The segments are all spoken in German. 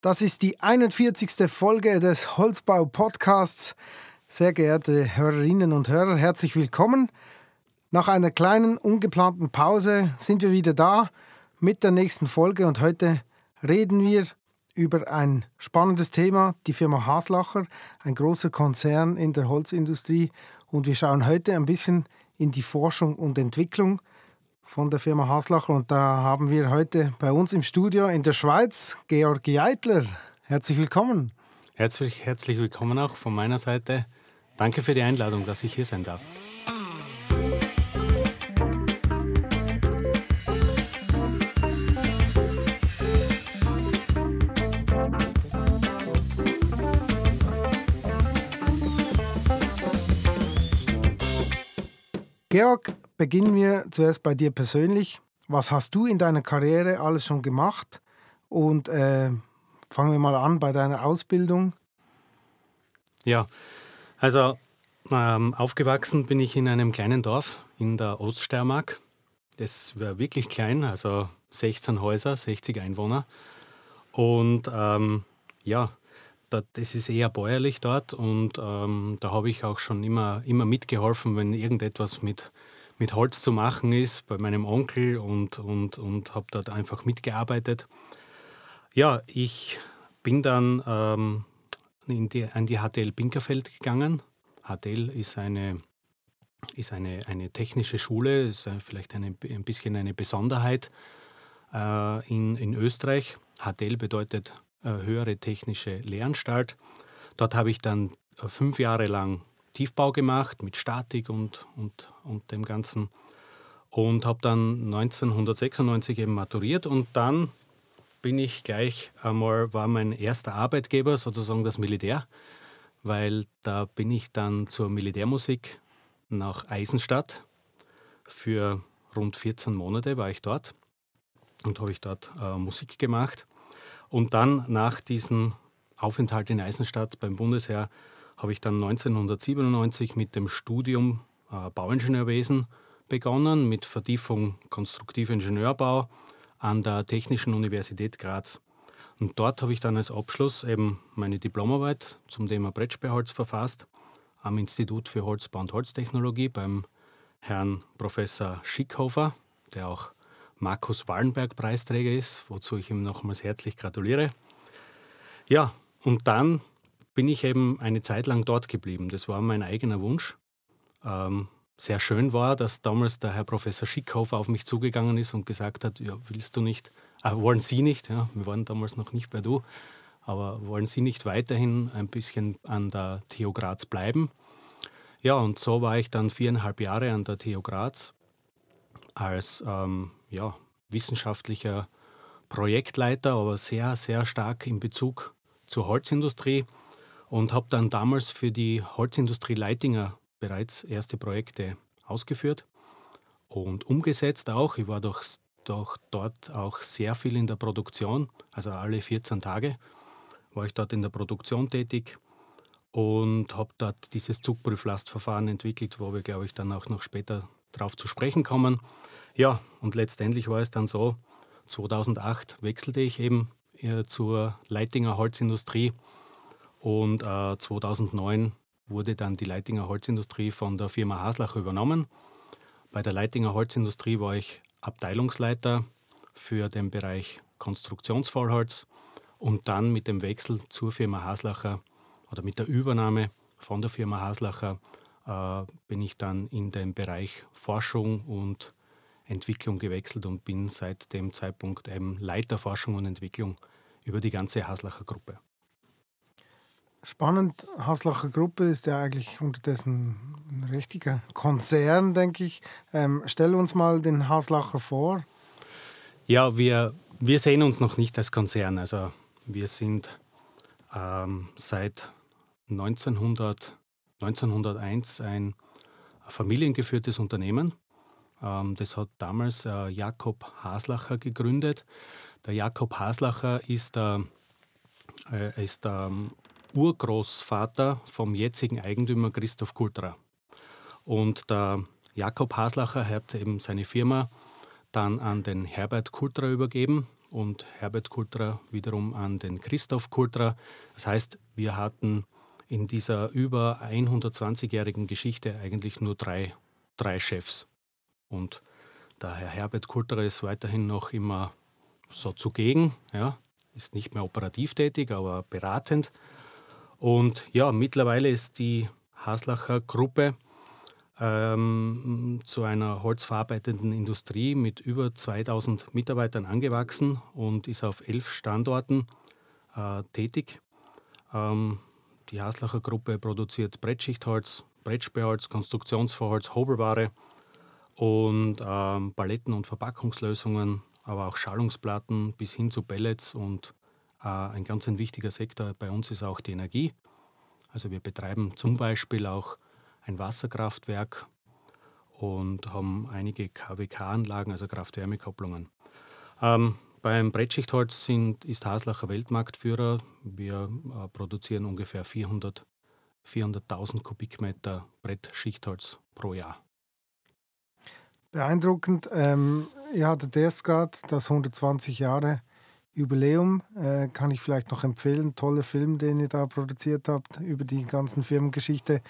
Das ist die 41. Folge des Holzbau-Podcasts. Sehr geehrte Hörerinnen und Hörer, herzlich willkommen. Nach einer kleinen, ungeplanten Pause sind wir wieder da mit der nächsten Folge und heute reden wir über ein spannendes Thema, die Firma Haslacher, ein großer Konzern in der Holzindustrie. Und wir schauen heute ein bisschen in die Forschung und Entwicklung von der Firma Haslacher. Und da haben wir heute bei uns im Studio in der Schweiz Georg Jeitler. Herzlich willkommen. Herzlich, herzlich willkommen auch von meiner Seite. Danke für die Einladung, dass ich hier sein darf. Georg, Beginnen wir zuerst bei dir persönlich. Was hast du in deiner Karriere alles schon gemacht? Und äh, fangen wir mal an bei deiner Ausbildung. Ja, also ähm, aufgewachsen bin ich in einem kleinen Dorf in der Oststeiermark. Das war wirklich klein, also 16 Häuser, 60 Einwohner. Und ähm, ja, das ist eher bäuerlich dort und ähm, da habe ich auch schon immer, immer mitgeholfen, wenn irgendetwas mit mit Holz zu machen ist, bei meinem Onkel und, und, und habe dort einfach mitgearbeitet. Ja, ich bin dann ähm, in die, an die HTL Binkerfeld gegangen. HTL ist eine, ist eine, eine technische Schule, ist vielleicht eine, ein bisschen eine Besonderheit äh, in, in Österreich. HTL bedeutet äh, höhere technische Lehranstalt. Dort habe ich dann äh, fünf Jahre lang Tiefbau gemacht mit Statik und, und, und dem Ganzen. Und habe dann 1996 eben maturiert und dann bin ich gleich einmal, war mein erster Arbeitgeber sozusagen das Militär, weil da bin ich dann zur Militärmusik nach Eisenstadt. Für rund 14 Monate war ich dort und habe ich dort äh, Musik gemacht. Und dann nach diesem Aufenthalt in Eisenstadt beim Bundesheer habe ich dann 1997 mit dem Studium äh, Bauingenieurwesen begonnen, mit Vertiefung konstruktiver Ingenieurbau an der Technischen Universität Graz. Und dort habe ich dann als Abschluss eben meine Diplomarbeit zum Thema Brettsperrholz verfasst am Institut für Holzbau und Holztechnologie beim Herrn Professor Schickhofer, der auch Markus Wallenberg Preisträger ist, wozu ich ihm nochmals herzlich gratuliere. Ja, und dann bin ich eben eine Zeit lang dort geblieben. Das war mein eigener Wunsch. Ähm, sehr schön war, dass damals der Herr Professor Schickhofer auf mich zugegangen ist und gesagt hat, ja, willst du nicht, äh, wollen Sie nicht, ja, wir waren damals noch nicht bei du, aber wollen Sie nicht weiterhin ein bisschen an der TU Graz bleiben? Ja, und so war ich dann viereinhalb Jahre an der TU Graz als ähm, ja, wissenschaftlicher Projektleiter, aber sehr, sehr stark in Bezug zur Holzindustrie und habe dann damals für die Holzindustrie Leitinger bereits erste Projekte ausgeführt und umgesetzt auch. Ich war doch, doch dort auch sehr viel in der Produktion, also alle 14 Tage war ich dort in der Produktion tätig und habe dort dieses Zugprüflastverfahren entwickelt, wo wir, glaube ich, dann auch noch später darauf zu sprechen kommen. Ja, und letztendlich war es dann so, 2008 wechselte ich eben äh, zur Leitinger Holzindustrie und äh, 2009 wurde dann die Leitinger Holzindustrie von der Firma Haslach übernommen. Bei der Leitinger Holzindustrie war ich Abteilungsleiter für den Bereich Konstruktionsvollholz und dann mit dem Wechsel zur Firma Haslacher oder mit der Übernahme von der Firma Haslacher äh, bin ich dann in den Bereich Forschung und Entwicklung gewechselt und bin seit dem Zeitpunkt eben Leiter Forschung und Entwicklung über die ganze Haslacher Gruppe. Spannend, Haslacher Gruppe ist ja eigentlich unterdessen ein richtiger Konzern, denke ich. Ähm, stell uns mal den Haslacher vor. Ja, wir, wir sehen uns noch nicht als Konzern. Also wir sind ähm, seit 1900, 1901 ein familiengeführtes Unternehmen. Ähm, das hat damals äh, Jakob Haslacher gegründet. Der Jakob Haslacher ist, äh, ist ähm, Urgroßvater vom jetzigen Eigentümer Christoph Kultra. Und der Jakob Haslacher hat eben seine Firma dann an den Herbert Kultra übergeben, und Herbert Kultra wiederum an den Christoph Kultra. Das heißt, wir hatten in dieser über 120-jährigen Geschichte eigentlich nur drei, drei Chefs. Und der Herr Herbert Kultra ist weiterhin noch immer so zugegen, ja, ist nicht mehr operativ tätig, aber beratend. Und ja, mittlerweile ist die Haslacher Gruppe ähm, zu einer holzverarbeitenden Industrie mit über 2000 Mitarbeitern angewachsen und ist auf elf Standorten äh, tätig. Ähm, die Haslacher Gruppe produziert Brettschichtholz, Brettsperrholz, Konstruktionsvorholz, Hobelware und ähm, Paletten und Verpackungslösungen, aber auch Schallungsplatten bis hin zu Pellets und ein ganz ein wichtiger Sektor bei uns ist auch die Energie. Also wir betreiben zum Beispiel auch ein Wasserkraftwerk und haben einige KWK-Anlagen, also Kraft-Wärme-Kopplungen. Ähm, beim Brettschichtholz sind, ist Haslacher Weltmarktführer. Wir äh, produzieren ungefähr 400 400.000 Kubikmeter Brettschichtholz pro Jahr. Beeindruckend. Ähm, ihr hattet erst gerade das 120 Jahre Jubiläum. Äh, kann ich vielleicht noch empfehlen. Toller Film, den ihr da produziert habt über die ganzen Firmengeschichte.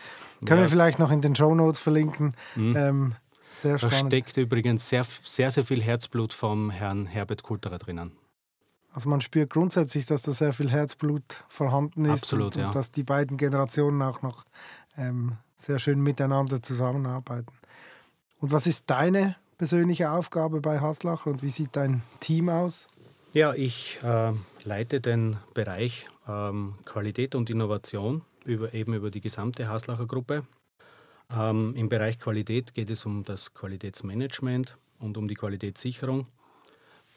Können ja. wir vielleicht noch in den Show Notes verlinken. Mhm. Ähm, sehr spannend. Da steckt übrigens sehr, sehr, sehr viel Herzblut vom Herrn Herbert Kulterer drinnen. Also man spürt grundsätzlich, dass da sehr viel Herzblut vorhanden ist Absolut, und, ja. und dass die beiden Generationen auch noch ähm, sehr schön miteinander zusammenarbeiten. Und was ist deine persönliche Aufgabe bei Haslach und wie sieht dein Team aus? Ja, ich äh, leite den Bereich ähm, Qualität und Innovation über, eben über die gesamte Haslacher Gruppe. Ähm, Im Bereich Qualität geht es um das Qualitätsmanagement und um die Qualitätssicherung.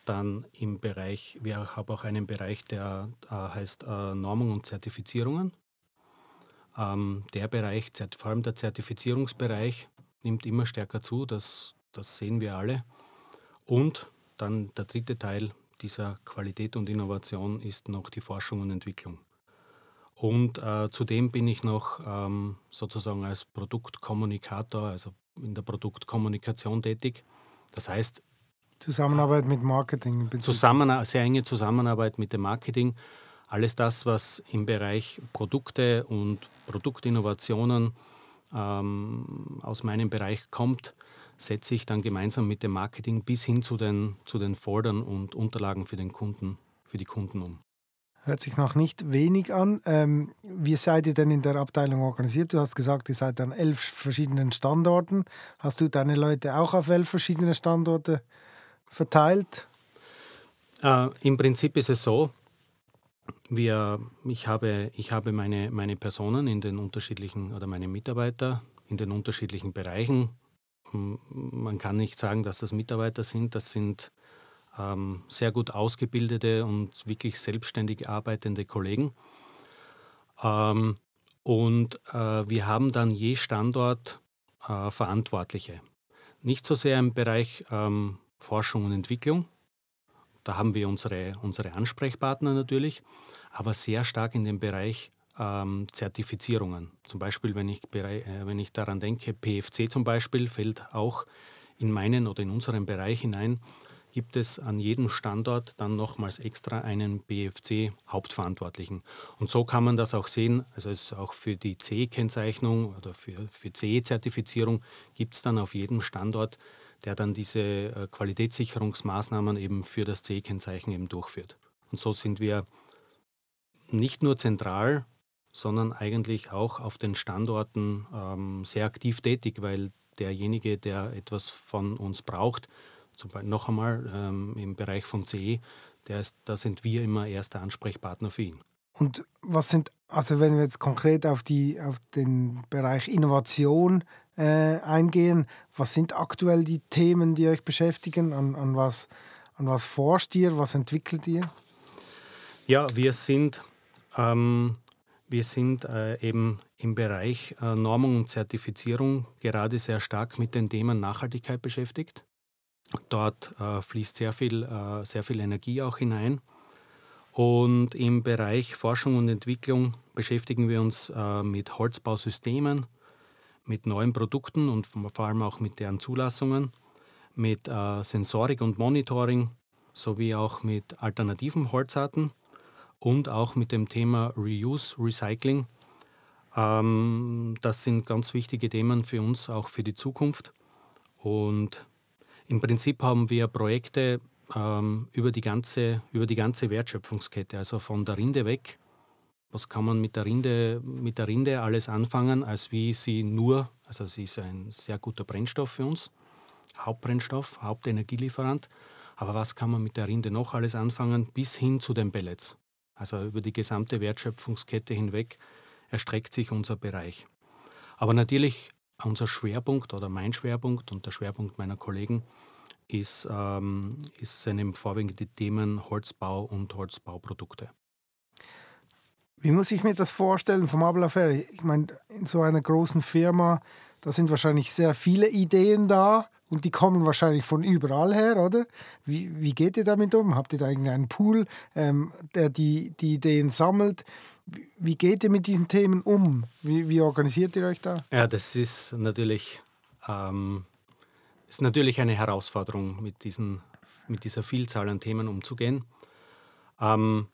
Dann im Bereich, wir haben auch einen Bereich, der äh, heißt äh, Normung und Zertifizierungen. Ähm, der Bereich, vor allem der Zertifizierungsbereich, nimmt immer stärker zu, das, das sehen wir alle. Und dann der dritte Teil dieser Qualität und Innovation ist noch die Forschung und Entwicklung. Und äh, zudem bin ich noch ähm, sozusagen als Produktkommunikator, also in der Produktkommunikation tätig. Das heißt, Zusammenarbeit mit Marketing. Zusammen, sehr enge Zusammenarbeit mit dem Marketing. Alles das, was im Bereich Produkte und Produktinnovationen ähm, aus meinem Bereich kommt, setze ich dann gemeinsam mit dem Marketing bis hin zu den, zu den Foldern und Unterlagen für den Kunden, für die Kunden um. Hört sich noch nicht wenig an. Ähm, wie seid ihr denn in der Abteilung organisiert? Du hast gesagt, ihr seid an elf verschiedenen Standorten. Hast du deine Leute auch auf elf verschiedene Standorte verteilt? Äh, Im Prinzip ist es so, wir, ich habe, ich habe meine, meine Personen in den unterschiedlichen oder meine Mitarbeiter in den unterschiedlichen Bereichen man kann nicht sagen, dass das Mitarbeiter sind. Das sind ähm, sehr gut ausgebildete und wirklich selbstständig arbeitende Kollegen. Ähm, und äh, wir haben dann je Standort äh, Verantwortliche. Nicht so sehr im Bereich ähm, Forschung und Entwicklung. Da haben wir unsere, unsere Ansprechpartner natürlich, aber sehr stark in dem Bereich ähm, Zertifizierungen. Zum Beispiel, wenn ich, äh, wenn ich daran denke, PFC zum Beispiel fällt auch in meinen oder in unseren Bereich hinein, gibt es an jedem Standort dann nochmals extra einen BFC-Hauptverantwortlichen. Und so kann man das auch sehen. Also es ist auch für die CE-Kennzeichnung oder für, für CE-Zertifizierung gibt es dann auf jedem Standort, der dann diese äh, Qualitätssicherungsmaßnahmen eben für das CE-Kennzeichen eben durchführt. Und so sind wir nicht nur zentral sondern eigentlich auch auf den Standorten ähm, sehr aktiv tätig, weil derjenige, der etwas von uns braucht, zum Beispiel noch einmal ähm, im Bereich von CE, der ist, da sind wir immer erster Ansprechpartner für ihn. Und was sind, also wenn wir jetzt konkret auf, die, auf den Bereich Innovation äh, eingehen, was sind aktuell die Themen, die euch beschäftigen? An, an, was, an was forscht ihr? Was entwickelt ihr? Ja, wir sind ähm, wir sind äh, eben im Bereich äh, Normung und Zertifizierung gerade sehr stark mit den Themen Nachhaltigkeit beschäftigt. Dort äh, fließt sehr viel, äh, sehr viel Energie auch hinein. Und im Bereich Forschung und Entwicklung beschäftigen wir uns äh, mit Holzbausystemen, mit neuen Produkten und vor allem auch mit deren Zulassungen, mit äh, Sensorik und Monitoring sowie auch mit alternativen Holzarten und auch mit dem Thema Reuse, Recycling. Ähm, das sind ganz wichtige Themen für uns, auch für die Zukunft. Und im Prinzip haben wir Projekte ähm, über, die ganze, über die ganze Wertschöpfungskette, also von der Rinde weg. Was kann man mit der Rinde, mit der Rinde alles anfangen, als wie sie nur, also sie ist ein sehr guter Brennstoff für uns, Hauptbrennstoff, Hauptenergielieferant. Aber was kann man mit der Rinde noch alles anfangen, bis hin zu den Pellets? Also über die gesamte Wertschöpfungskette hinweg erstreckt sich unser Bereich. Aber natürlich unser Schwerpunkt oder mein Schwerpunkt und der Schwerpunkt meiner Kollegen ist, ähm, ist sind vorwiegend die Themen Holzbau und Holzbauprodukte. Wie muss ich mir das vorstellen vom Ablauf her? Ich meine, in so einer großen Firma, da sind wahrscheinlich sehr viele Ideen da und die kommen wahrscheinlich von überall her, oder? Wie, wie geht ihr damit um? Habt ihr da irgendeinen Pool, ähm, der die, die Ideen sammelt? Wie geht ihr mit diesen Themen um? Wie, wie organisiert ihr euch da? Ja, das ist natürlich, ähm, ist natürlich eine Herausforderung, mit, diesen, mit dieser Vielzahl an Themen umzugehen. Ähm,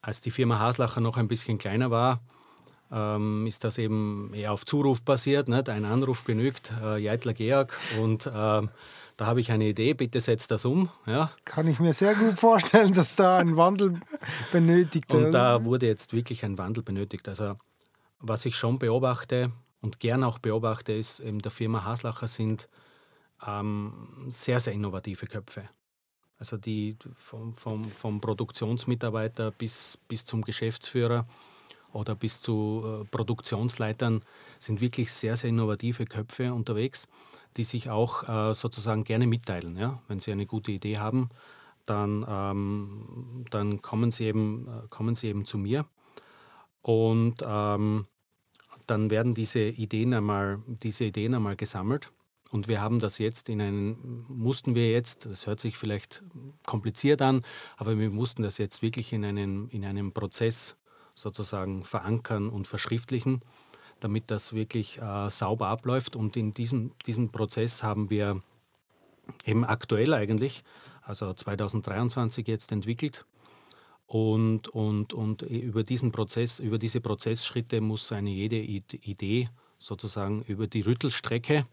als die Firma Haslacher noch ein bisschen kleiner war, ähm, ist das eben eher auf Zuruf basiert. Nicht? Ein Anruf genügt, äh, Jeitler Georg und äh, da habe ich eine Idee, bitte setzt das um. Ja. Kann ich mir sehr gut vorstellen, dass da ein Wandel benötigt wird. Und da wurde jetzt wirklich ein Wandel benötigt. Also was ich schon beobachte und gern auch beobachte, ist, in der Firma Haslacher sind ähm, sehr, sehr innovative Köpfe. Also die vom, vom, vom Produktionsmitarbeiter bis, bis zum Geschäftsführer oder bis zu äh, Produktionsleitern sind wirklich sehr, sehr innovative Köpfe unterwegs die sich auch äh, sozusagen gerne mitteilen. Ja? Wenn sie eine gute Idee haben, dann, ähm, dann kommen, sie eben, äh, kommen sie eben zu mir. Und ähm, dann werden diese Ideen, einmal, diese Ideen einmal gesammelt. Und wir haben das jetzt in einen, mussten wir jetzt, das hört sich vielleicht kompliziert an, aber wir mussten das jetzt wirklich in einen, in einem Prozess sozusagen verankern und verschriftlichen damit das wirklich äh, sauber abläuft. Und in diesem, diesem Prozess haben wir eben aktuell eigentlich, also 2023 jetzt entwickelt. Und, und, und über diesen Prozess, über diese Prozessschritte muss eine jede Idee sozusagen über die Rüttelstrecke,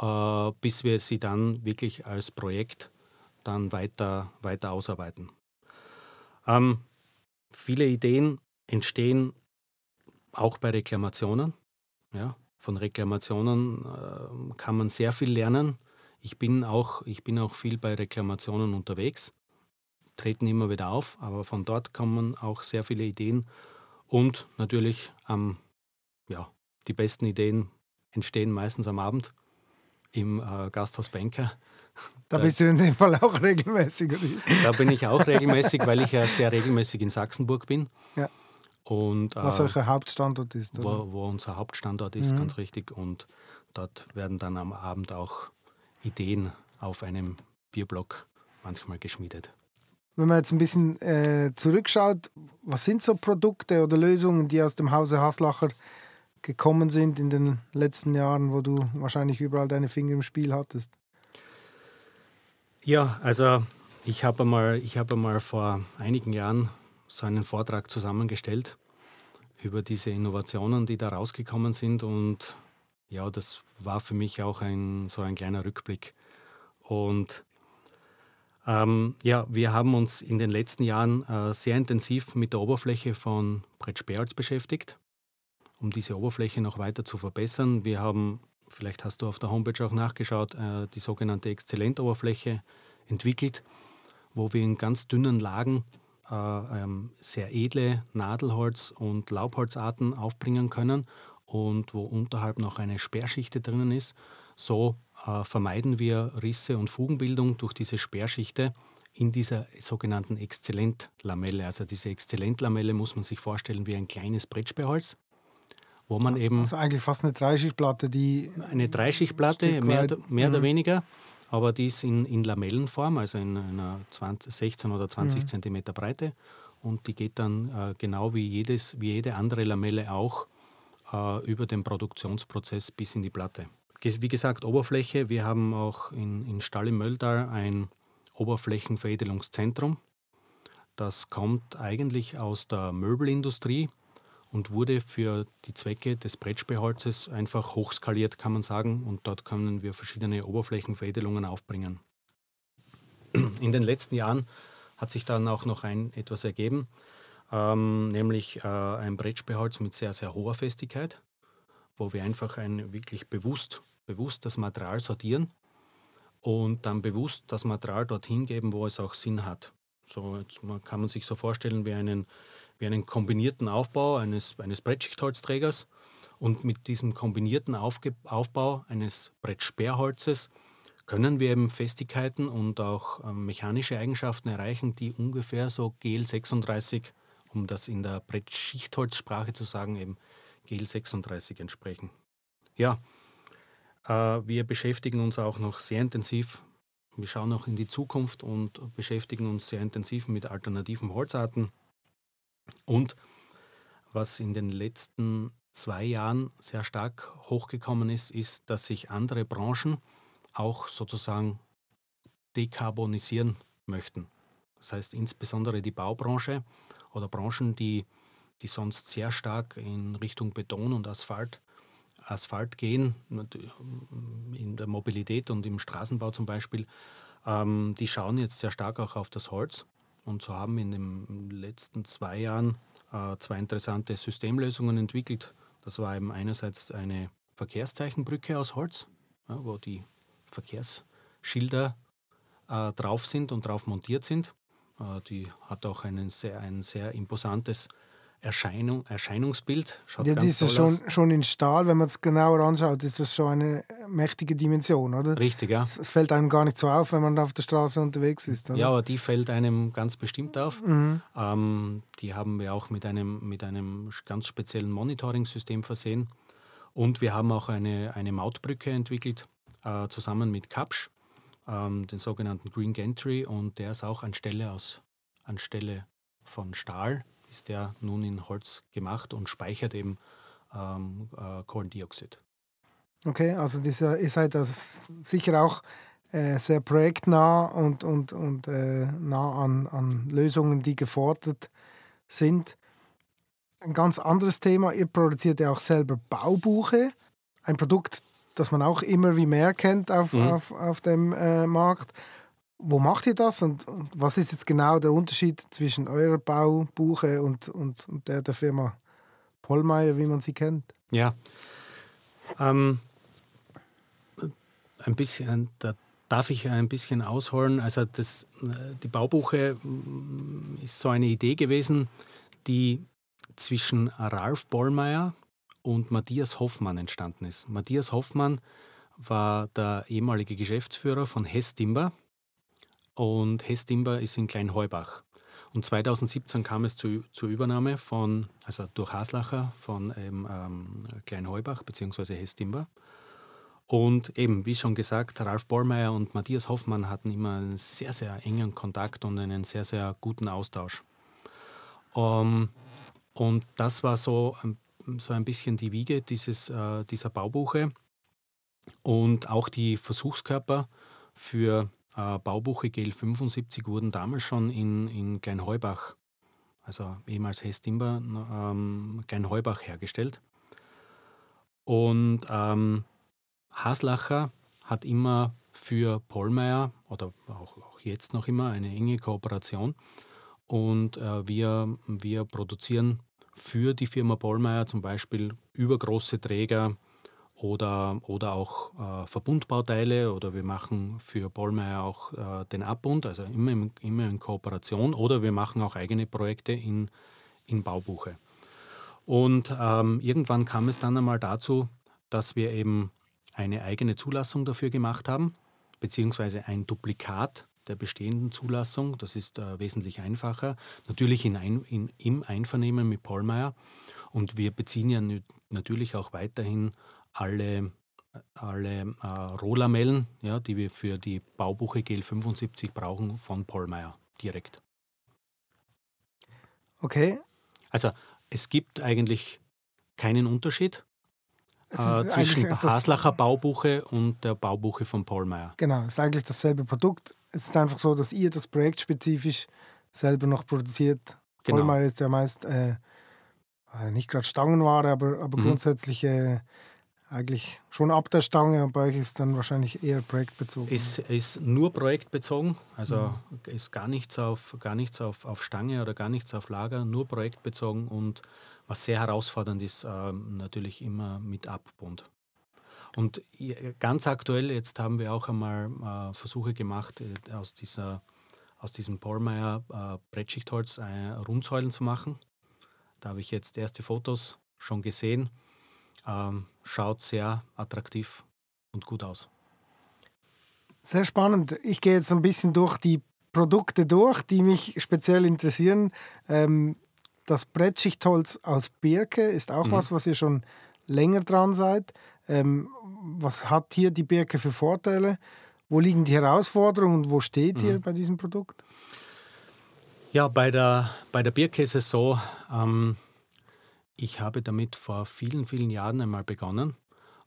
äh, bis wir sie dann wirklich als Projekt dann weiter, weiter ausarbeiten. Ähm, viele Ideen entstehen auch bei Reklamationen. Ja, von Reklamationen äh, kann man sehr viel lernen. Ich bin, auch, ich bin auch viel bei Reklamationen unterwegs, treten immer wieder auf, aber von dort kommen auch sehr viele Ideen und natürlich ähm, ja, die besten Ideen entstehen meistens am Abend im äh, Gasthaus Banker. Da, da bist du in dem Fall auch regelmäßig. Oder? Da bin ich auch regelmäßig, weil ich ja sehr regelmäßig in Sachsenburg bin. Ja. Und, Was äh, euer Hauptstandort ist. Wo, wo, unser Hauptstandort ist, mhm. ganz richtig. Und dort werden dann am Abend auch Ideen auf einem Bierblock manchmal geschmiedet. Wenn man jetzt ein bisschen äh, zurückschaut, was sind so Produkte oder Lösungen, die aus dem Hause Haslacher gekommen sind in den letzten Jahren, wo du wahrscheinlich überall deine Finger im Spiel hattest? Ja, also ich habe einmal, hab einmal vor einigen Jahren so einen Vortrag zusammengestellt über diese Innovationen, die da rausgekommen sind. Und ja, das war für mich auch ein, so ein kleiner Rückblick. Und ähm, ja, wir haben uns in den letzten Jahren äh, sehr intensiv mit der Oberfläche von Brett Sperrholz beschäftigt, um diese Oberfläche noch weiter zu verbessern. Wir haben, vielleicht hast du auf der Homepage auch nachgeschaut, äh, die sogenannte Exzellentoberfläche entwickelt, wo wir in ganz dünnen Lagen sehr edle Nadelholz- und Laubholzarten aufbringen können und wo unterhalb noch eine Sperrschichte drinnen ist. So äh, vermeiden wir Risse und Fugenbildung durch diese Sperrschichte in dieser sogenannten Exzellentlamelle. Also diese Exzellentlamelle muss man sich vorstellen wie ein kleines Brettsperrholz, wo man eben... Also eigentlich fast eine Dreischichtplatte, die... Eine Dreischichtplatte, mehr, mehr oder mhm. weniger aber die ist in, in Lamellenform, also in einer 20, 16 oder 20 mhm. Zentimeter Breite. Und die geht dann äh, genau wie, jedes, wie jede andere Lamelle auch äh, über den Produktionsprozess bis in die Platte. Wie gesagt, Oberfläche. Wir haben auch in, in Stall im Mölltal ein Oberflächenveredelungszentrum. Das kommt eigentlich aus der Möbelindustrie und wurde für die Zwecke des Brettsperrholzes einfach hochskaliert, kann man sagen. Und dort können wir verschiedene Oberflächenveredelungen aufbringen. In den letzten Jahren hat sich dann auch noch ein, etwas ergeben, ähm, nämlich äh, ein Brettsperrholz mit sehr, sehr hoher Festigkeit, wo wir einfach ein wirklich bewusst, bewusst das Material sortieren und dann bewusst das Material dorthin geben, wo es auch Sinn hat. So, jetzt kann man sich so vorstellen wie einen, wie einen kombinierten Aufbau eines, eines Brettschichtholzträgers. Und mit diesem kombinierten Aufge Aufbau eines Brettsperrholzes können wir eben Festigkeiten und auch äh, mechanische Eigenschaften erreichen, die ungefähr so GL 36, um das in der Brettschichtholzsprache zu sagen, eben GL 36 entsprechen. Ja, äh, wir beschäftigen uns auch noch sehr intensiv, wir schauen auch in die Zukunft und beschäftigen uns sehr intensiv mit alternativen Holzarten. Und was in den letzten zwei Jahren sehr stark hochgekommen ist, ist, dass sich andere Branchen auch sozusagen dekarbonisieren möchten. Das heißt insbesondere die Baubranche oder Branchen, die, die sonst sehr stark in Richtung Beton und Asphalt, Asphalt gehen, in der Mobilität und im Straßenbau zum Beispiel, ähm, die schauen jetzt sehr stark auch auf das Holz und so haben in den letzten zwei Jahren äh, zwei interessante Systemlösungen entwickelt. Das war eben einerseits eine Verkehrszeichenbrücke aus Holz, ja, wo die Verkehrsschilder äh, drauf sind und drauf montiert sind. Äh, die hat auch einen sehr, ein sehr imposantes Erscheinung, Erscheinungsbild. Schaut ja, das ist ja schon, schon in Stahl, wenn man es genauer anschaut, ist das schon eine mächtige Dimension, oder? Richtig, ja. Es fällt einem gar nicht so auf, wenn man auf der Straße unterwegs ist. Oder? Ja, aber die fällt einem ganz bestimmt auf. Mhm. Ähm, die haben wir auch mit einem, mit einem ganz speziellen Monitoring-System versehen. Und wir haben auch eine, eine Mautbrücke entwickelt, äh, zusammen mit Kapsch, ähm, den sogenannten Green Gantry. Und der ist auch anstelle, aus, anstelle von Stahl ist der nun in Holz gemacht und speichert eben ähm, äh, Kohlendioxid. Okay, also dieser, ihr seid das sicher auch äh, sehr projektnah und, und, und äh, nah an, an Lösungen, die gefordert sind. Ein ganz anderes Thema, ihr produziert ja auch selber Baubuche, ein Produkt, das man auch immer wie mehr kennt auf, mhm. auf, auf dem äh, Markt. Wo macht ihr das und, und, was ist jetzt genau der Unterschied zwischen eurer Baubuche und, und, und der der Firma Pollmeier, wie man sie kennt? Ja, ähm, ein bisschen, da darf ich ein bisschen ausholen. Also das, die Baubuche mm, ist so eine Idee gewesen, die zwischen Ralf Bollmeier und Matthias Hoffmann entstanden ist. Matthias Hoffmann war der ehemalige Geschäftsführer von Hess Timber und Hess Timber ist in Kleinheubach. Und 2017 kam es zu, zur Übernahme von, also durch Haslacher von ähm, ähm, Kleinheubach bzw. Hess Timber. Und eben, wie schon gesagt, Ralf Bollmeier und Matthias Hoffmann hatten immer einen sehr, sehr engen Kontakt und einen sehr, sehr guten Austausch. Um, ähm, und das war so, so ein bisschen die Wiege dieses, äh, dieser Baubuche und auch die Versuchskörper für äh, Baubuche GL 75 wurden damals schon in, in Kleinheubach, also ehemals Hestimber, ähm, Kleinheubach hergestellt. Und ähm, Haslacher hat immer für Pollmeier oder auch, auch, jetzt noch immer eine enge Kooperation. Und äh, wir, wir produzieren für die Firma Pollmeier zum Beispiel übergroße Träger, oder, oder auch äh, Verbundbauteile oder wir machen für Bollmeier auch äh, den Abbund, also immer, im, immer in Kooperation oder wir machen auch eigene Projekte in, in Baubuche. Und ähm, irgendwann kam es dann einmal dazu, dass wir eben eine eigene Zulassung dafür gemacht haben, beziehungsweise ein Duplikat der bestehenden Zulassung. Das ist äh, wesentlich einfacher. Natürlich in ein, in, im Einvernehmen mit Pollmeier. Und wir beziehen ja natürlich auch weiterhin alle, alle äh, Rohlamellen, ja, die wir für die Baubuche GL 75 brauchen, von Pollmeier direkt. Okay. Also es gibt eigentlich keinen Unterschied äh, zwischen Haslacher Baubuche und der Baubuche von Pollmeier. Genau, es ist eigentlich dasselbe Produkt. es ist einfach so, dass ihr das projektspezifisch selber noch produziert. Genau. Vollmeier ist ja meist äh, äh, nicht gerade Stangenware, aber, aber Mhm. grundsätzlich äh, eigentlich schon ab der Stange und bei euch ist dann wahrscheinlich eher projektbezogen. Ist, ist nur projektbezogen, also Mhm. ist gar nichts, auf, gar nichts auf, auf Stange oder gar nichts auf Lager, nur projektbezogen und was sehr herausfordernd ist, ähm, natürlich immer mit Abbund. Und ganz aktuell, jetzt haben wir auch einmal äh, Versuche gemacht, äh, aus, dieser, aus diesem Paulmeier äh, Brettschichtholz äh, Rundsäulen zu machen. Da habe ich jetzt erste Fotos schon gesehen. Ähm, schaut sehr attraktiv und gut aus. Sehr spannend. Ich gehe jetzt ein bisschen durch die Produkte durch, die mich speziell interessieren. Ähm, das Brettschichtholz aus Birke ist auch Mhm. was, was ihr schon länger dran seid. Ähm, was hat hier die Birke für Vorteile? Wo liegen die Herausforderungen und wo steht ihr bei diesem Produkt? Ja, bei der, bei der Birke ist es so, ähm, ich habe damit vor vielen, vielen Jahren einmal begonnen.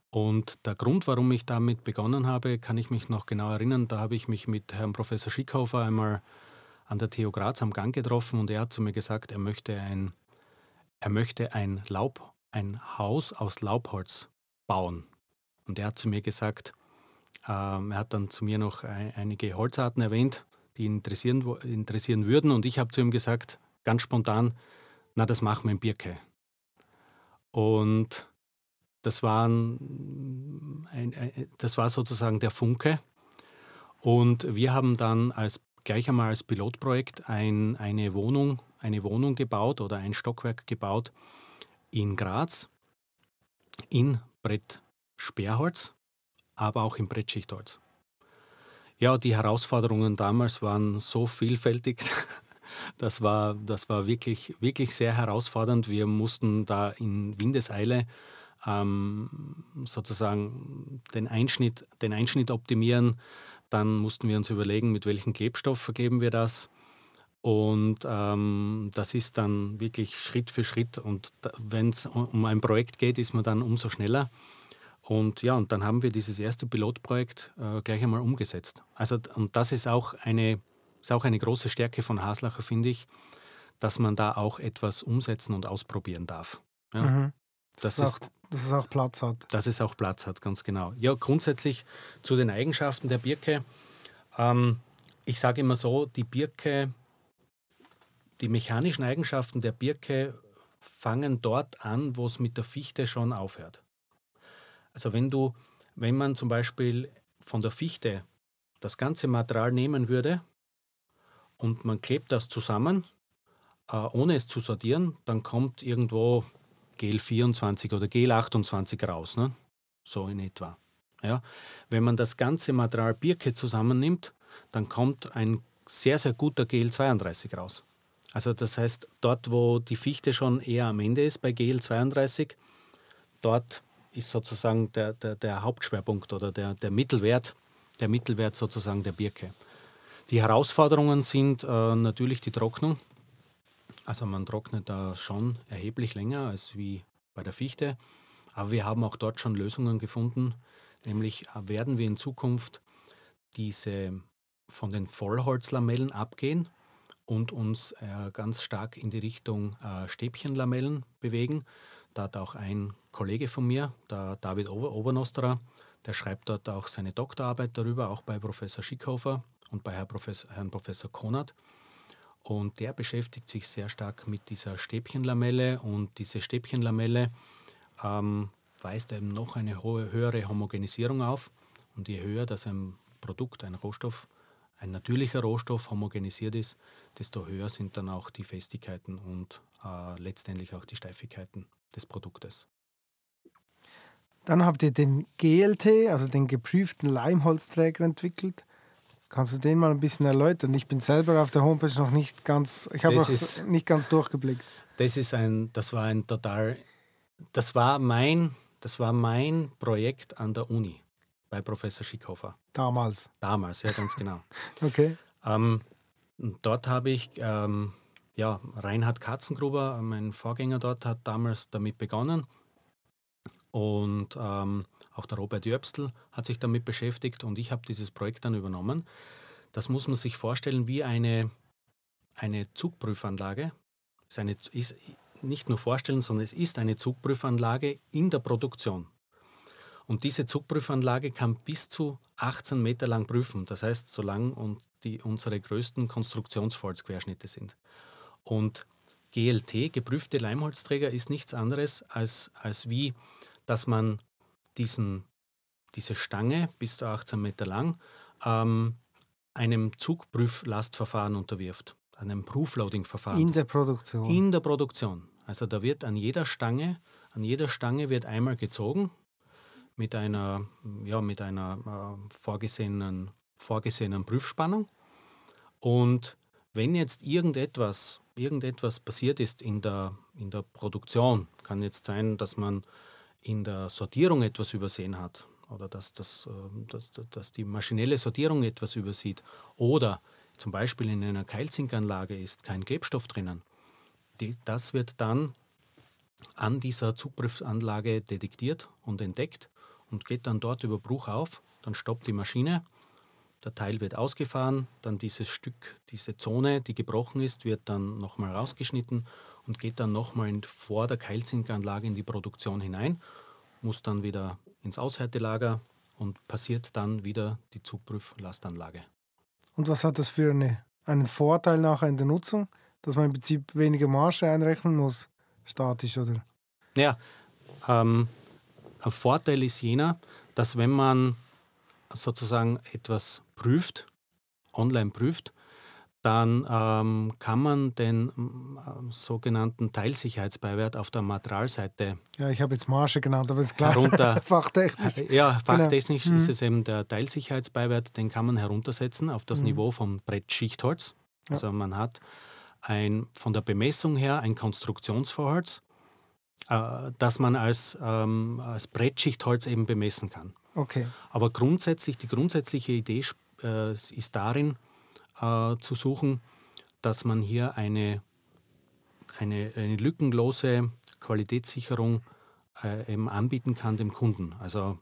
Und der Grund, warum ich damit begonnen habe, kann ich mich noch genau erinnern. Da habe ich mich mit Herrn Professor Schickhofer einmal an der TU Graz am Gang getroffen und er hat zu mir gesagt, er möchte ein, er möchte ein Laub, ein Haus aus Laubholz bauen. Und er hat zu mir gesagt, ähm, er hat dann zu mir noch ein, einige Holzarten erwähnt, die ihn interessieren, interessieren würden. Und ich habe zu ihm gesagt, ganz spontan, na, das machen wir in Birke. Und das, waren ein, ein, das war sozusagen der Funke. Und wir haben dann als, gleich einmal als Pilotprojekt ein, eine, Wohnung, eine Wohnung gebaut oder ein Stockwerk gebaut in Graz, in Brett-Sperrholz, aber auch in Brettschichtholz. Ja, die Herausforderungen damals waren so vielfältig. Das war, das war wirklich, wirklich sehr herausfordernd. Wir mussten da in Windeseile ähm, sozusagen den Einschnitt, den Einschnitt optimieren. Dann mussten wir uns überlegen, mit welchem Klebstoff verkleben wir das. Und ähm, das ist dann wirklich Schritt für Schritt. Und wenn es um ein Projekt geht, ist man dann umso schneller. Und ja, und dann haben wir dieses erste Pilotprojekt äh, gleich einmal umgesetzt. Also, und das ist auch eine, ist auch eine große Stärke von Haslacher, finde ich, dass man da auch etwas umsetzen und ausprobieren darf. Ja, Mhm. das dass, es auch, ist, dass es auch Platz hat. dass es auch Platz hat, ganz genau. Ja, grundsätzlich zu den Eigenschaften der Birke. Ähm, ich sage immer so, die Birke, die mechanischen Eigenschaften der Birke fangen dort an, wo es mit der Fichte schon aufhört. Also wenn du, wenn man zum Beispiel von der Fichte das ganze Material nehmen würde und man klebt das zusammen, äh, ohne es zu sortieren, dann kommt irgendwo Gel 24 oder Gel 28 raus, ne? so in etwa. Ja? Wenn man das ganze Material Birke zusammennimmt, dann kommt ein sehr, sehr guter Gel 32 raus. Also das heißt, dort, wo die Fichte schon eher am Ende ist bei Gel 32, dort ist sozusagen der, der, der Hauptschwerpunkt oder der, der Mittelwert, der Mittelwert sozusagen der Birke. Die Herausforderungen sind äh, natürlich die Trocknung. Also man trocknet da schon erheblich länger als wie bei der Fichte. Aber wir haben auch dort schon Lösungen gefunden. Nämlich äh, werden wir in Zukunft diese von den Vollholzlamellen abgehen und uns äh, ganz stark in die Richtung äh, Stäbchenlamellen bewegen. Da hat auch ein Kollege von mir, der David Ober Obernosterer, der schreibt dort auch seine Doktorarbeit darüber, auch bei Professor Schickhofer und bei Herr Professor, Herrn Professor Konert. Und der beschäftigt sich sehr stark mit dieser Stäbchenlamelle und diese Stäbchenlamelle ähm, weist eben noch eine hohe, höhere Homogenisierung auf. Und je höher das ein Produkt, ein Rohstoff, ein natürlicher Rohstoff homogenisiert ist, desto höher sind dann auch die Festigkeiten und äh, letztendlich auch die Steifigkeiten des Produktes. Dann habt ihr den GLT, also den geprüften Leimholzträger entwickelt. Kannst du den mal ein bisschen erläutern? Ich bin selber auf der Homepage noch nicht ganz, ich habe Das noch ist- nicht ganz durchgeblickt. Das ist ein, das war ein total, das war mein, das war mein Projekt an der Uni bei Professor Schickhofer. Damals. Damals, ja ganz genau. Okay. Ähm, dort habe ich, ähm, ja, Reinhard Katzengruber, mein Vorgänger dort, hat damals damit begonnen. Und ähm, auch der Robert Jöpstl hat sich damit beschäftigt und ich habe dieses Projekt dann übernommen. Das muss man sich vorstellen wie eine, eine Zugprüfanlage. Ist, eine, ist nicht nur vorstellen, sondern es ist eine Zugprüfanlage in der Produktion. Und diese Zugprüfanlage kann bis zu 18 Meter lang prüfen. Das heißt, so lang und die unsere größten Konstruktionsholzquerschnitte sind. Und GLT, geprüfte Leimholzträger, ist nichts anderes als, als wie, dass man diesen, diese Stange bis zu 18 Meter lang ähm, einem Zugprüflastverfahren unterwirft, einem Proofloading-Verfahren. In der Produktion. In der Produktion. Also da wird an jeder Stange, an jeder Stange wird einmal gezogen mit einer, ja, mit einer äh, vorgesehenen, vorgesehenen Prüfspannung. Und wenn jetzt irgendetwas, irgendetwas passiert ist in der, in der Produktion, kann jetzt sein, dass man in der Sortierung etwas übersehen hat oder dass, das, ähm, dass, dass die maschinelle Sortierung etwas übersieht oder zum Beispiel in einer Keilzinkanlage ist kein Klebstoff drinnen. Die, das wird dann an dieser Zugprüfanlage detektiert und entdeckt und geht dann dort über Bruch auf. Dann stoppt die Maschine, der Teil wird ausgefahren, dann dieses Stück, diese Zone, die gebrochen ist, wird dann nochmal rausgeschnitten und geht dann nochmal vor der Keilzinkanlage in die Produktion hinein, muss dann wieder ins Aushärtelager und passiert dann wieder die Zugprüflastanlage. Und was hat das für eine, einen Vorteil nachher in der Nutzung, dass man im Prinzip weniger Marge einrechnen muss, statisch oder? Ja, ähm, ein Vorteil ist jener, dass wenn man sozusagen etwas prüft, online prüft, dann ähm, kann man den äh, sogenannten Teilsicherheitsbeiwert auf der Materialseite. Ja, ich habe jetzt Marge genannt, aber es ist klar, herunter, fachtechnisch. Ja, genau. fachtechnisch genau. ist es eben der Teilsicherheitsbeiwert, den kann man heruntersetzen auf das mhm. Niveau vom Brettschichtholz. Ja. Also man hat ein, von der Bemessung her ein Konstruktionsvorholz, äh, das man als, ähm, als Brettschichtholz eben bemessen kann. Okay. Aber grundsätzlich, die grundsätzliche Idee äh, ist darin, äh, zu suchen, dass man hier eine, eine, eine lückenlose Qualitätssicherung äh, eben anbieten kann dem Kunden. Also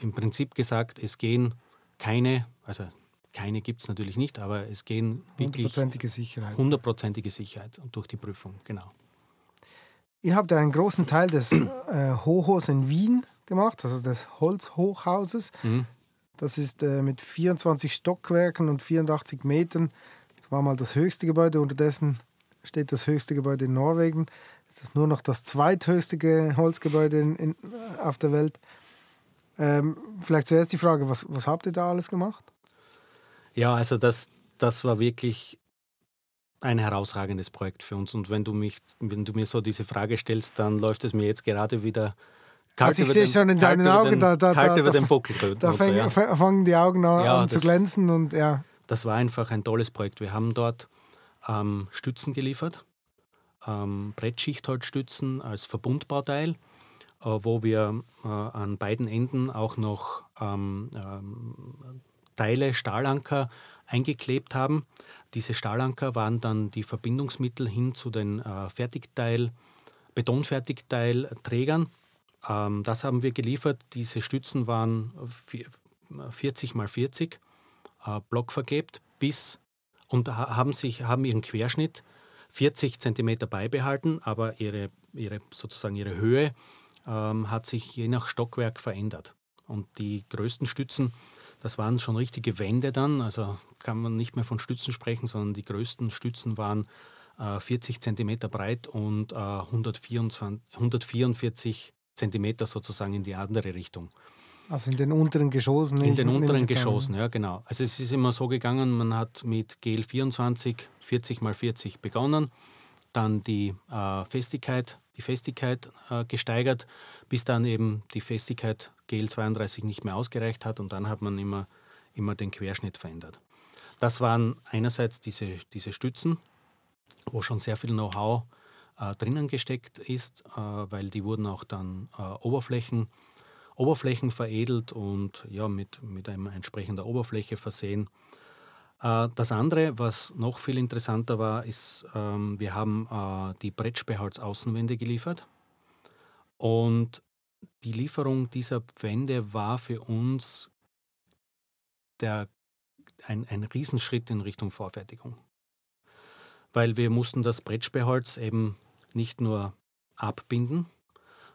im Prinzip gesagt, es gehen keine, also keine gibt es natürlich nicht, aber es gehen wirklich hundertprozentige Sicherheit. Hundertprozentige Sicherheit durch die Prüfung, genau. Ihr habt einen großen Teil des äh, Hochhaus in Wien gemacht, also des Holzhochhauses. Mhm. Das ist äh, mit 24 Stockwerken und 84 Metern. Das war mal das höchste Gebäude. Unterdessen steht das höchste Gebäude in Norwegen. Das ist nur noch das zweithöchste Holzgebäude in, in, auf der Welt. Ähm, vielleicht zuerst die Frage, was, was habt ihr da alles gemacht? Ja, also das, das war wirklich ein herausragendes Projekt für uns. Und wenn du, mich, wenn du mir so diese Frage stellst, dann läuft es mir jetzt gerade wieder Kalt also ich sehe schon in deinen Augen, den, da, da, da, da, den Buckel da fang, ja. fangen die Augen an, ja, zu glänzen. Und, ja. Das war einfach ein tolles Projekt. Wir haben dort ähm, Stützen geliefert, ähm, Brettschichtholzstützen als Verbundbauteil, äh, wo wir äh, an beiden Enden auch noch ähm, ähm Teile, Stahlanker eingeklebt haben. Diese Stahlanker waren dann die Verbindungsmittel hin zu den äh, Fertigteil, Betonfertigteilträgern das haben wir geliefert. Diese Stützen waren 40 mal 40 äh, blockvergebt bis und haben, sich, haben ihren Querschnitt 40 cm beibehalten, aber ihre, ihre, sozusagen ihre Höhe ähm, hat sich je nach Stockwerk verändert. Und die größten Stützen, das waren schon richtige Wände dann, also kann man nicht mehr von Stützen sprechen, sondern die größten Stützen waren äh, 40 cm breit und äh, 124, 144 Zentimeter sozusagen in die andere Richtung. Also in den unteren Geschossen? In den unteren Geschossen, ja genau. Also es ist immer so gegangen, man hat mit GL 24 40 x 40 begonnen, dann die äh, Festigkeit, die Festigkeit äh, gesteigert, bis dann eben die Festigkeit GL 32 nicht mehr ausgereicht hat und dann hat man immer, immer den Querschnitt verändert. Das waren einerseits diese, diese Stützen, wo schon sehr viel Know-how äh, drinnen gesteckt ist, äh, weil die wurden auch dann äh, Oberflächen, Oberflächen veredelt und ja, mit, mit einer entsprechenden Oberfläche versehen. Äh, das andere, was noch viel interessanter war, ist, ähm, wir haben äh, die Brettspeholz-Außenwände geliefert. Und die Lieferung dieser Wände war für uns der ein, ein Riesenschritt in Richtung Vorfertigung. Weil wir mussten das Brettsperrholz eben nicht nur abbinden,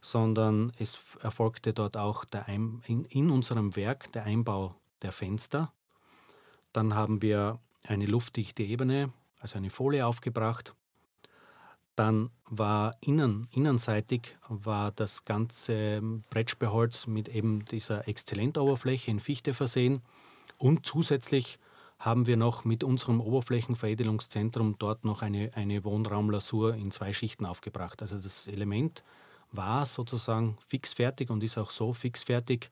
sondern es erfolgte dort auch Ein, in, in unserem Werk der Einbau der Fenster. Dann haben wir eine luftdichte Ebene, also eine Folie aufgebracht. Dann war innen, innenseitig war das ganze Brettsperrholz mit eben dieser Exzellentoberfläche in Fichte versehen. Und zusätzlich haben wir noch mit unserem Oberflächenveredelungszentrum dort noch eine, eine Wohnraumlasur in zwei Schichten aufgebracht. Also das Element war sozusagen fix fertig und ist auch so fix fertig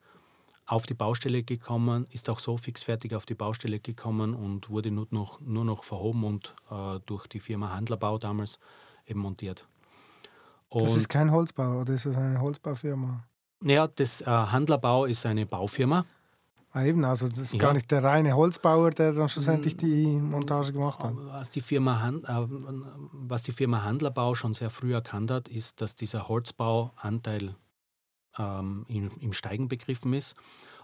auf die Baustelle gekommen, ist auch so fix fertig auf die Baustelle gekommen und wurde nur noch, nur noch verhoben und äh, durch die Firma Handlerbau damals eben montiert. Und das ist kein Holzbau oder ist das eine Holzbaufirma? Ja, das äh, Handlerbau ist eine Baufirma. Ah, eben, also das ist ja. gar nicht der reine Holzbauer, der dann schlussendlich die Montage gemacht hat. Was die, Firma Hand, äh, was die Firma Handlerbau schon sehr früh erkannt hat, ist, dass dieser Holzbauanteil ähm, im, im Steigen begriffen ist.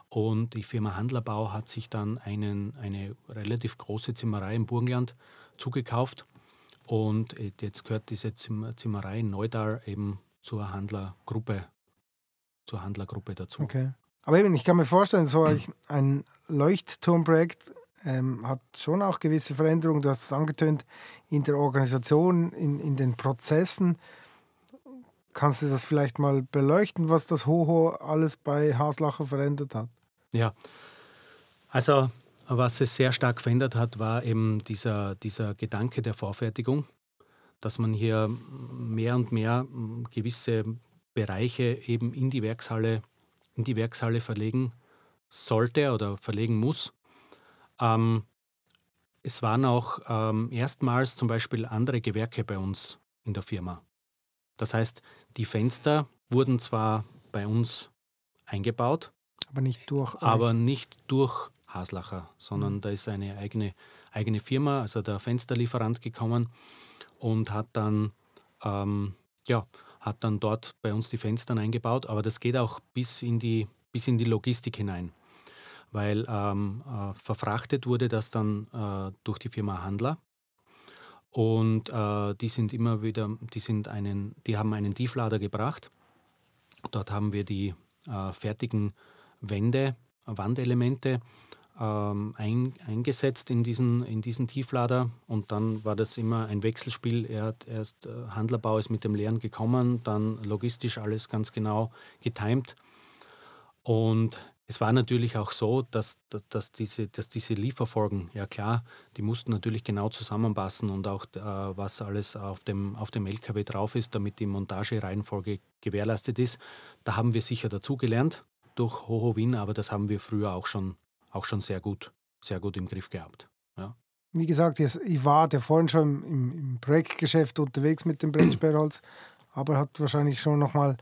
Und die Firma Handlerbau hat sich dann einen, eine relativ große Zimmerei im Burgenland zugekauft. Und jetzt gehört diese Zimmerei in Neudal eben zur Handlergruppe, zur Handlergruppe dazu. Okay. Aber eben, ich kann mir vorstellen, so ein Leuchtturmprojekt ähm, hat schon auch gewisse Veränderungen. Du hast es angetönt in der Organisation, in, in den Prozessen. Kannst du das vielleicht mal beleuchten, was das Hoho alles bei Haslacher verändert hat? Ja, also was es sehr stark verändert hat, war eben dieser, dieser Gedanke der Vorfertigung, dass man hier mehr und mehr gewisse Bereiche eben in die Werkshalle in die Werkshalle verlegen sollte oder verlegen muss. Ähm, es waren auch ähm, erstmals zum Beispiel andere Gewerke bei uns in der Firma. Das heißt, die Fenster wurden zwar bei uns eingebaut, aber nicht durch, aber nicht durch Haslacher, sondern mhm. da ist eine eigene, eigene Firma, also der Fensterlieferant gekommen und hat dann ähm, ja, hat dann dort bei uns die Fenster eingebaut, aber das geht auch bis in die, bis in die Logistik hinein, weil ähm, äh, verfrachtet wurde das dann äh, durch die Firma Handler und äh, die sind immer wieder, die sind einen, die haben einen Tieflader gebracht. Dort haben wir die äh, fertigen Wände, Wandelemente ähm, ein, eingesetzt in diesen, in diesen Tieflader und dann war das immer ein Wechselspiel. Er hat erst äh, Handlerbau ist mit dem Lehren gekommen, dann logistisch alles ganz genau getimt. Und es war natürlich auch so, dass, dass, dass, diese, dass diese Lieferfolgen, ja klar, die mussten natürlich genau zusammenpassen und auch äh, was alles auf dem, auf dem LKW drauf ist, damit die Montagereihenfolge gewährleistet ist. Da haben wir sicher dazugelernt durch Hoho Wien, aber das haben wir früher auch schon auch schon sehr gut, sehr gut im Griff gehabt. Ja. Wie gesagt, ich war der vorhin schon im, im Projektgeschäft unterwegs mit dem Brettsperrholz, aber hat wahrscheinlich schon nochmal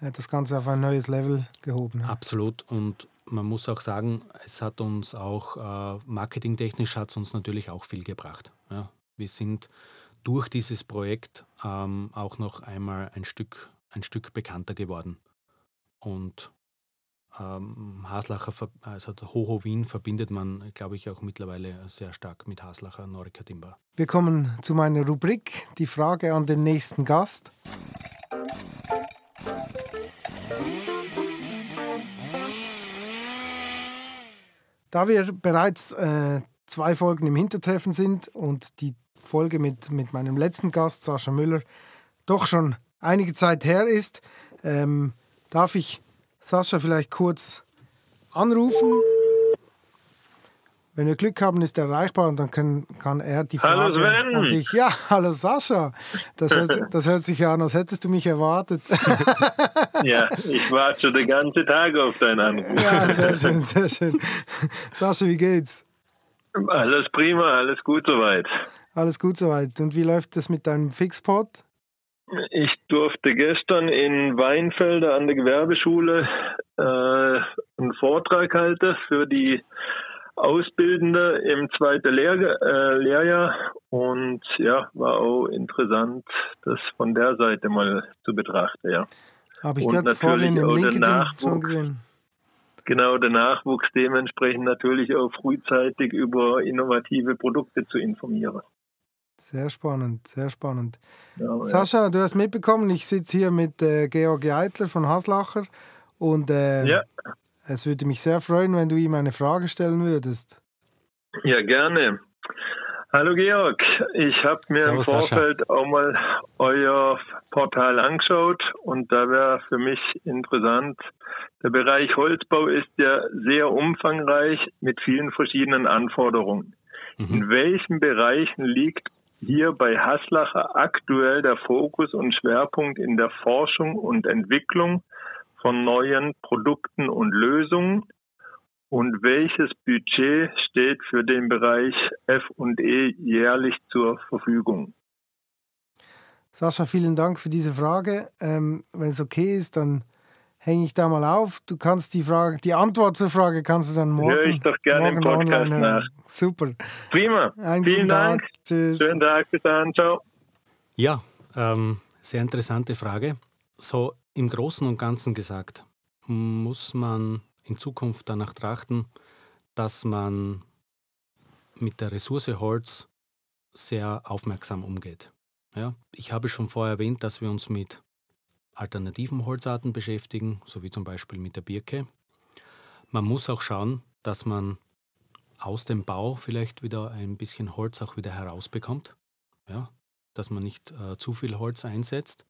äh, das Ganze auf ein neues Level gehoben. Ja. Absolut. Und man muss auch sagen, es hat uns auch äh, marketingtechnisch hat es uns natürlich auch viel gebracht. Ja. Wir sind durch dieses Projekt ähm, auch noch einmal ein Stück, ein Stück bekannter geworden. Und ähm, Haslacher, also Hoho Wien verbindet man, glaube ich, auch mittlerweile sehr stark mit Haslacher Norica Timber. Wir kommen zu meiner Rubrik, die Frage an den nächsten Gast. Da wir bereits äh, zwei Folgen im Hintertreffen sind und die Folge mit, mit meinem letzten Gast, Sascha Müller, doch schon einige Zeit her ist, ähm, darf ich Sascha vielleicht kurz anrufen. Wenn wir Glück haben, ist er erreichbar und dann können, kann er die Frage hallo an dich. Ja, hallo Sascha. Das hört, das hört sich ja an, als hättest du mich erwartet. ja, ich warte schon den ganzen Tag auf deinen Anruf. Ja, sehr schön, sehr schön. Sascha, wie geht's? Alles prima, alles gut soweit. Alles gut soweit. Und wie läuft es mit deinem Fixpot? Ich durfte gestern in Weinfelder an der Gewerbeschule äh, einen Vortrag halten für die Ausbildende im zweiten Lehr äh, Lehrjahr und ja, war auch interessant, das von der Seite mal zu betrachten, ja. Habe ich gerade vorhin im LinkedIn schon gesehen. genau der Nachwuchs dementsprechend natürlich auch frühzeitig über innovative Produkte zu informieren. Sehr spannend, sehr spannend. Ja, Sascha, ja. du hast mitbekommen, ich sitze hier mit äh, Georg Eitler von Haslacher und äh, ja. es würde mich sehr freuen, wenn du ihm eine Frage stellen würdest. Ja, gerne. Hallo Georg, ich habe mir Servus, im Vorfeld Sascha. auch mal euer Portal angeschaut und da wäre für mich interessant, der Bereich Holzbau ist ja sehr umfangreich mit vielen verschiedenen Anforderungen. Mhm. In welchen Bereichen liegt hier bei Haslacher aktuell der Fokus und Schwerpunkt in der Forschung und Entwicklung von neuen Produkten und Lösungen und welches Budget steht für den Bereich F&E jährlich zur Verfügung? Sascha, vielen Dank für diese Frage. Ähm, Wenn es okay ist, dann hänge ich da mal auf. Du kannst die Frage, die Antwort zur Frage kannst du dann morgen. Höre ich doch gerne im Podcast nach. Super. Prima. Einen Vielen Dank. Tag. Tschüss. Schönen Tag. Bis dann. Ciao. Ja, ähm, sehr interessante Frage. So im Großen und Ganzen gesagt, muss man in Zukunft danach trachten, dass man mit der Ressource Holz sehr aufmerksam umgeht. Ja, ich habe schon vorher erwähnt, dass wir uns mit alternativen Holzarten beschäftigen, so wie zum Beispiel mit der Birke. Man muss auch schauen, dass man aus dem Bau vielleicht wieder ein bisschen Holz auch wieder herausbekommt. Ja, dass man nicht äh, zu viel Holz einsetzt.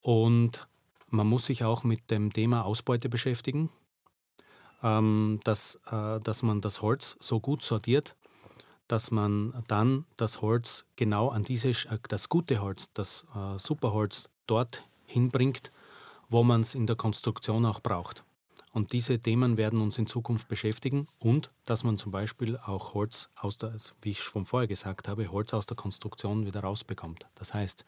Und man muss sich auch mit dem Thema Ausbeute beschäftigen ähm, dass, äh, dass man das Holz so gut sortiert, dass man dann das Holz genau an diese, äh, das gute Holz, das äh, Superholz dort hinbringt, wo man es in der Konstruktion auch braucht. Und diese Themen werden uns in Zukunft beschäftigen und dass man zum Beispiel auch Holz aus der, wie ich schon vorher gesagt habe, Holz aus der Konstruktion wieder rausbekommt. Das heißt,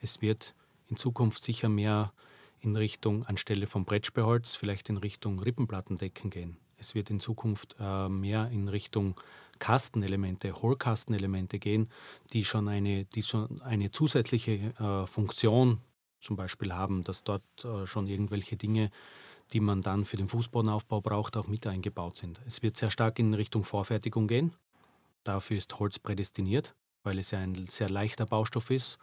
es wird in Zukunft sicher mehr in Richtung, anstelle von Brettspielholz, vielleicht in Richtung Rippenplattendecken gehen. Es wird in Zukunft äh, mehr in Richtung Kastenelemente, Hohlkastenelemente gehen, die schon eine, die schon eine zusätzliche äh, Funktion zum Beispiel haben, dass dort äh, schon irgendwelche Dinge, die man dann für den Fußbodenaufbau braucht, auch mit eingebaut sind. Es wird sehr stark in Richtung Vorfertigung gehen. Dafür ist Holz prädestiniert, weil es ja ein sehr leichter Baustoff ist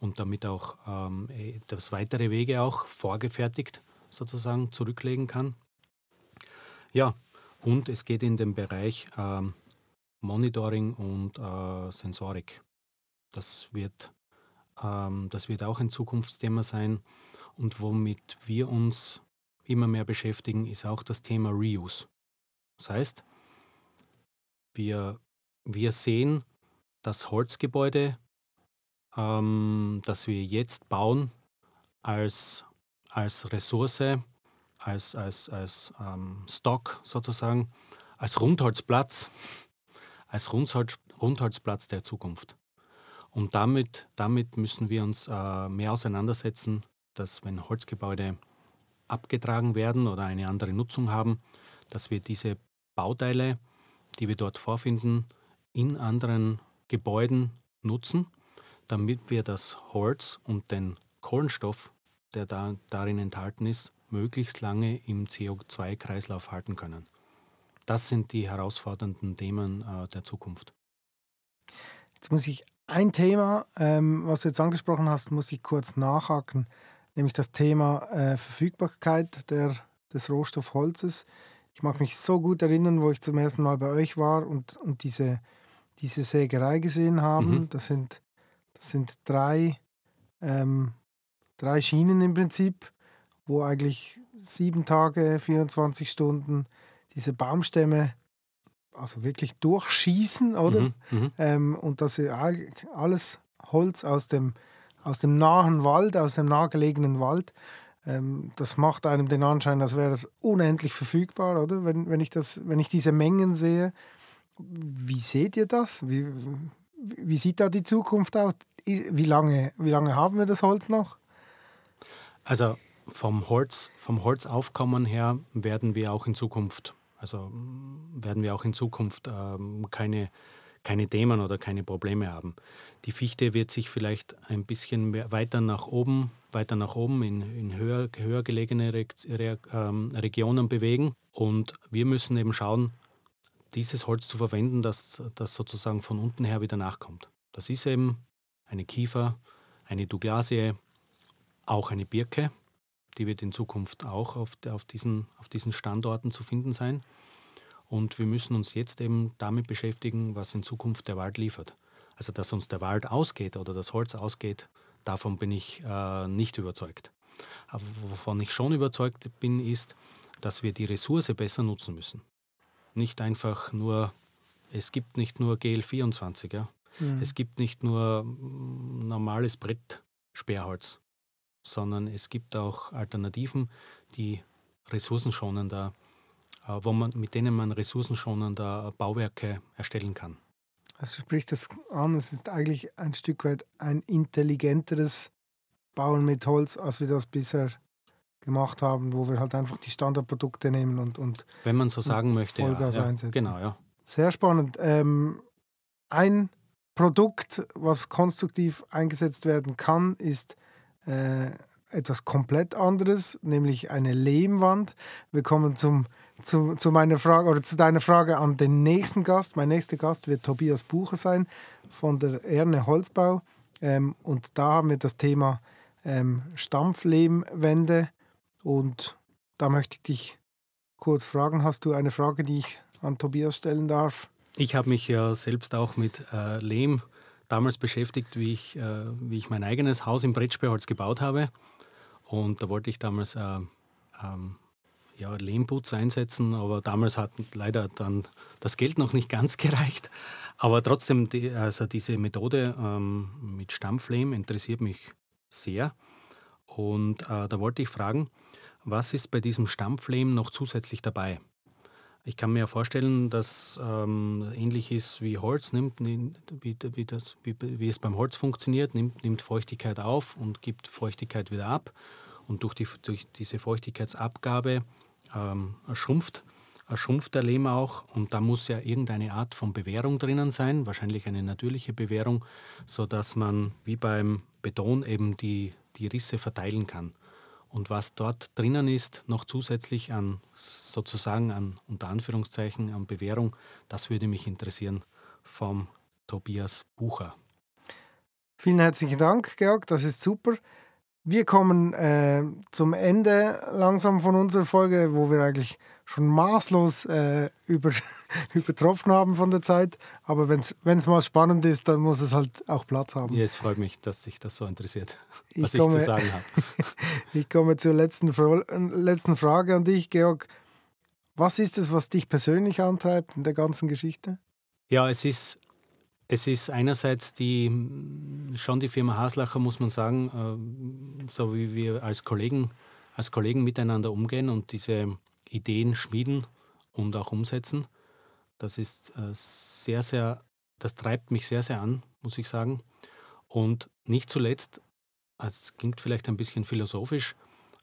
und damit auch ähm, eh, das weitere Wege auch vorgefertigt sozusagen zurücklegen kann. Ja, und es geht in den Bereich ähm, Monitoring und äh, Sensorik. Das wird, das wird auch ein Zukunftsthema sein. Und womit wir uns immer mehr beschäftigen, ist auch das Thema Reuse. Das heißt, wir, wir sehen das Holzgebäude ähm, das wir jetzt bauen als, als Ressource, als, als, als ähm, Stock sozusagen, als Rundholzplatz, als Rundholz, Rundholzplatz der Zukunft. Und damit, damit müssen wir uns äh, mehr auseinandersetzen, dass wenn Holzgebäude abgetragen werden oder eine andere Nutzung haben, dass wir diese Bauteile, die wir dort vorfinden, in anderen Gebäuden nutzen damit wir das Holz und den Kohlenstoff, der da, darin enthalten ist, möglichst lange im CO2-Kreislauf halten können. Das sind die herausfordernden Themen äh, der Zukunft. Jetzt muss ich ein Thema, ähm, was du jetzt angesprochen hast, muss ich kurz nachhaken, nämlich das Thema äh, Verfügbarkeit der, des Rohstoffholzes. Ich mag mich so gut erinnern, wo ich zum ersten Mal bei euch war und, und diese, diese Sägerei gesehen haben. Mhm. Das sind das sind drei, ähm, drei Schienen im Prinzip, wo eigentlich sieben Tage, 24 Stunden diese Baumstämme also wirklich durchschießen, oder? Mhm, mhm. ähm, und das ist alles Holz aus dem, aus dem nahen Wald, aus dem nahegelegenen Wald. Ähm, das macht einem den Anschein, als wäre das unendlich verfügbar, oder? Wenn, wenn, ich, das, wenn ich diese Mengen sehe. Wie seht ihr das? Wie, wie sieht da die Zukunft aus? Wie lange, wie lange haben wir das Holz noch? Also vom Holz, vom Holzaufkommen her werden wir auch in Zukunft, also werden wir auch in Zukunft ähm, keine, keine Themen oder keine Probleme haben. Die Fichte wird sich vielleicht ein bisschen weiter nach oben, weiter nach oben in, in höher, höher gelegene Re Re ähm, Regionen bewegen. Und wir müssen eben schauen, dieses Holz zu verwenden, das, das sozusagen von unten her wieder nachkommt. Das ist eben eine Kiefer, eine Douglasie, auch eine Birke. Die wird in Zukunft auch auf, auf, diesen, auf diesen Standorten zu finden sein. Und wir müssen uns jetzt eben damit beschäftigen, was in Zukunft der Wald liefert. Also, dass uns der Wald ausgeht oder das Holz ausgeht, davon bin ich äh, nicht überzeugt. Aber wovon ich schon überzeugt bin, ist, dass wir die Ressource besser nutzen müssen. Nicht einfach nur, es gibt nicht nur GL24, ja. Mhm. es gibt nicht nur mm, normales Brettsperrholz, sondern es gibt auch Alternativen, die ressourcenschonender äh, wo man, mit denen man ressourcenschonender Bauwerke erstellen kann. Also spricht das an, es ist eigentlich ein Stück weit ein intelligenteres Bauen mit Holz, als wir das bisher gemacht haben, wo wir halt einfach die Standardprodukte nehmen und, und wenn man so sagen möchte, Vollgas ja, ja, einsetzen. Genau, ja. Sehr spannend. Ähm, ein Produkt, was konstruktiv eingesetzt werden kann, ist äh, etwas komplett anderes, nämlich eine Lehmwand. Wir kommen zum zu, zu meiner Frage oder zu deiner Frage an den nächsten Gast. Mein nächster Gast wird Tobias Bucher sein von der Erne Holzbau. Ähm, und da haben wir das Thema ähm, Stampflehmwände. Und da möchte ich dich kurz fragen: Hast du eine Frage, die ich an Tobias stellen darf? Ich habe mich ja selbst auch mit äh, Lehm damals beschäftigt, wie ich, äh, wie ich mein eigenes Haus im Brettsperrholz gebaut habe. Und da wollte ich damals äh, ähm, ja, Lehmputz einsetzen, aber damals hat leider dann das Geld noch nicht ganz gereicht. Aber trotzdem, die, also diese Methode ähm, mit Stampflehm interessiert mich sehr. Und äh, da wollte ich fragen, was ist bei diesem Stampflehm noch zusätzlich dabei? Ich kann mir vorstellen, dass ähm, ähnlich ist wie Holz, nimmt, wie, wie, das, wie, wie, es beim Holz funktioniert, nimmt, nimmt Feuchtigkeit auf und gibt Feuchtigkeit wieder ab. Und durch, die, durch diese Feuchtigkeitsabgabe ähm, schrumpft, schrumpft der Lehm auch und da muss ja irgendeine Art von Bewährung drinnen sein, wahrscheinlich eine natürliche Bewährung, sodass man wie beim Beton eben die, die Risse verteilen kann. Und was dort drinnen ist, noch zusätzlich an sozusagen an unter Anführungszeichen an Bewährung, das würde mich interessieren vom Tobias Bucher. Vielen herzlichen Dank, Georg, das ist super. Wir kommen äh, zum Ende langsam von unserer Folge, wo wir eigentlich schon maßlos äh, über, übertroffen haben von der Zeit. Aber wenn es mal spannend ist, dann muss es halt auch Platz haben. Ja, es freut mich, dass sich das so interessiert, was ich, komme, ich zu sagen habe. ich komme zur letzten, letzten Frage an dich, Georg. Was ist es, was dich persönlich antreibt in der ganzen Geschichte? Ja, es ist es ist einerseits die, schon die Firma Haslacher, muss man sagen, äh, so wie wir als Kollegen, als Kollegen miteinander umgehen und diese Ideen schmieden und auch umsetzen. Das ist äh, sehr, sehr, das treibt mich sehr, sehr an, muss ich sagen. Und nicht zuletzt, es klingt vielleicht ein bisschen philosophisch,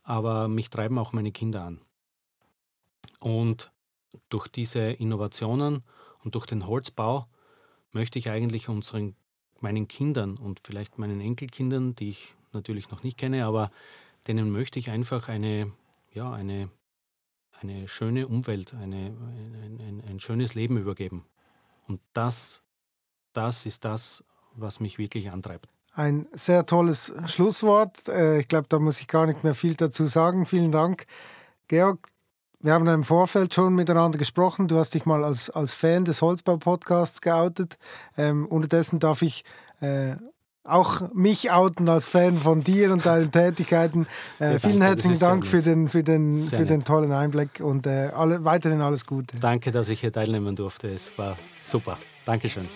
aber mich treiben auch meine Kinder an. Und durch diese Innovationen und durch den Holzbau möchte ich eigentlich unseren, meinen Kindern und vielleicht meinen Enkelkindern, die ich natürlich noch nicht kenne, aber denen möchte ich einfach eine, ja, eine, eine schöne Umwelt, eine, ein, ein, ein schönes Leben übergeben. Und das, das ist das, was mich wirklich antreibt. Ein sehr tolles Schlusswort. Äh, ich glaube, da muss ich gar nicht mehr viel dazu sagen. Vielen Dank. Georg, wir haben im Vorfeld schon miteinander gesprochen. Du hast dich mal als, als Fan des Holzbau-Podcasts geoutet. Ähm, unterdessen darf ich äh, auch mich outen als Fan von dir und deinen Tätigkeiten. Äh, ja, vielen herzlichen Dank für den, für, den, für den tollen Einblick und äh, alle, weiterhin alles Gute. Danke, dass ich hier teilnehmen durfte. Es war super. Dankeschön.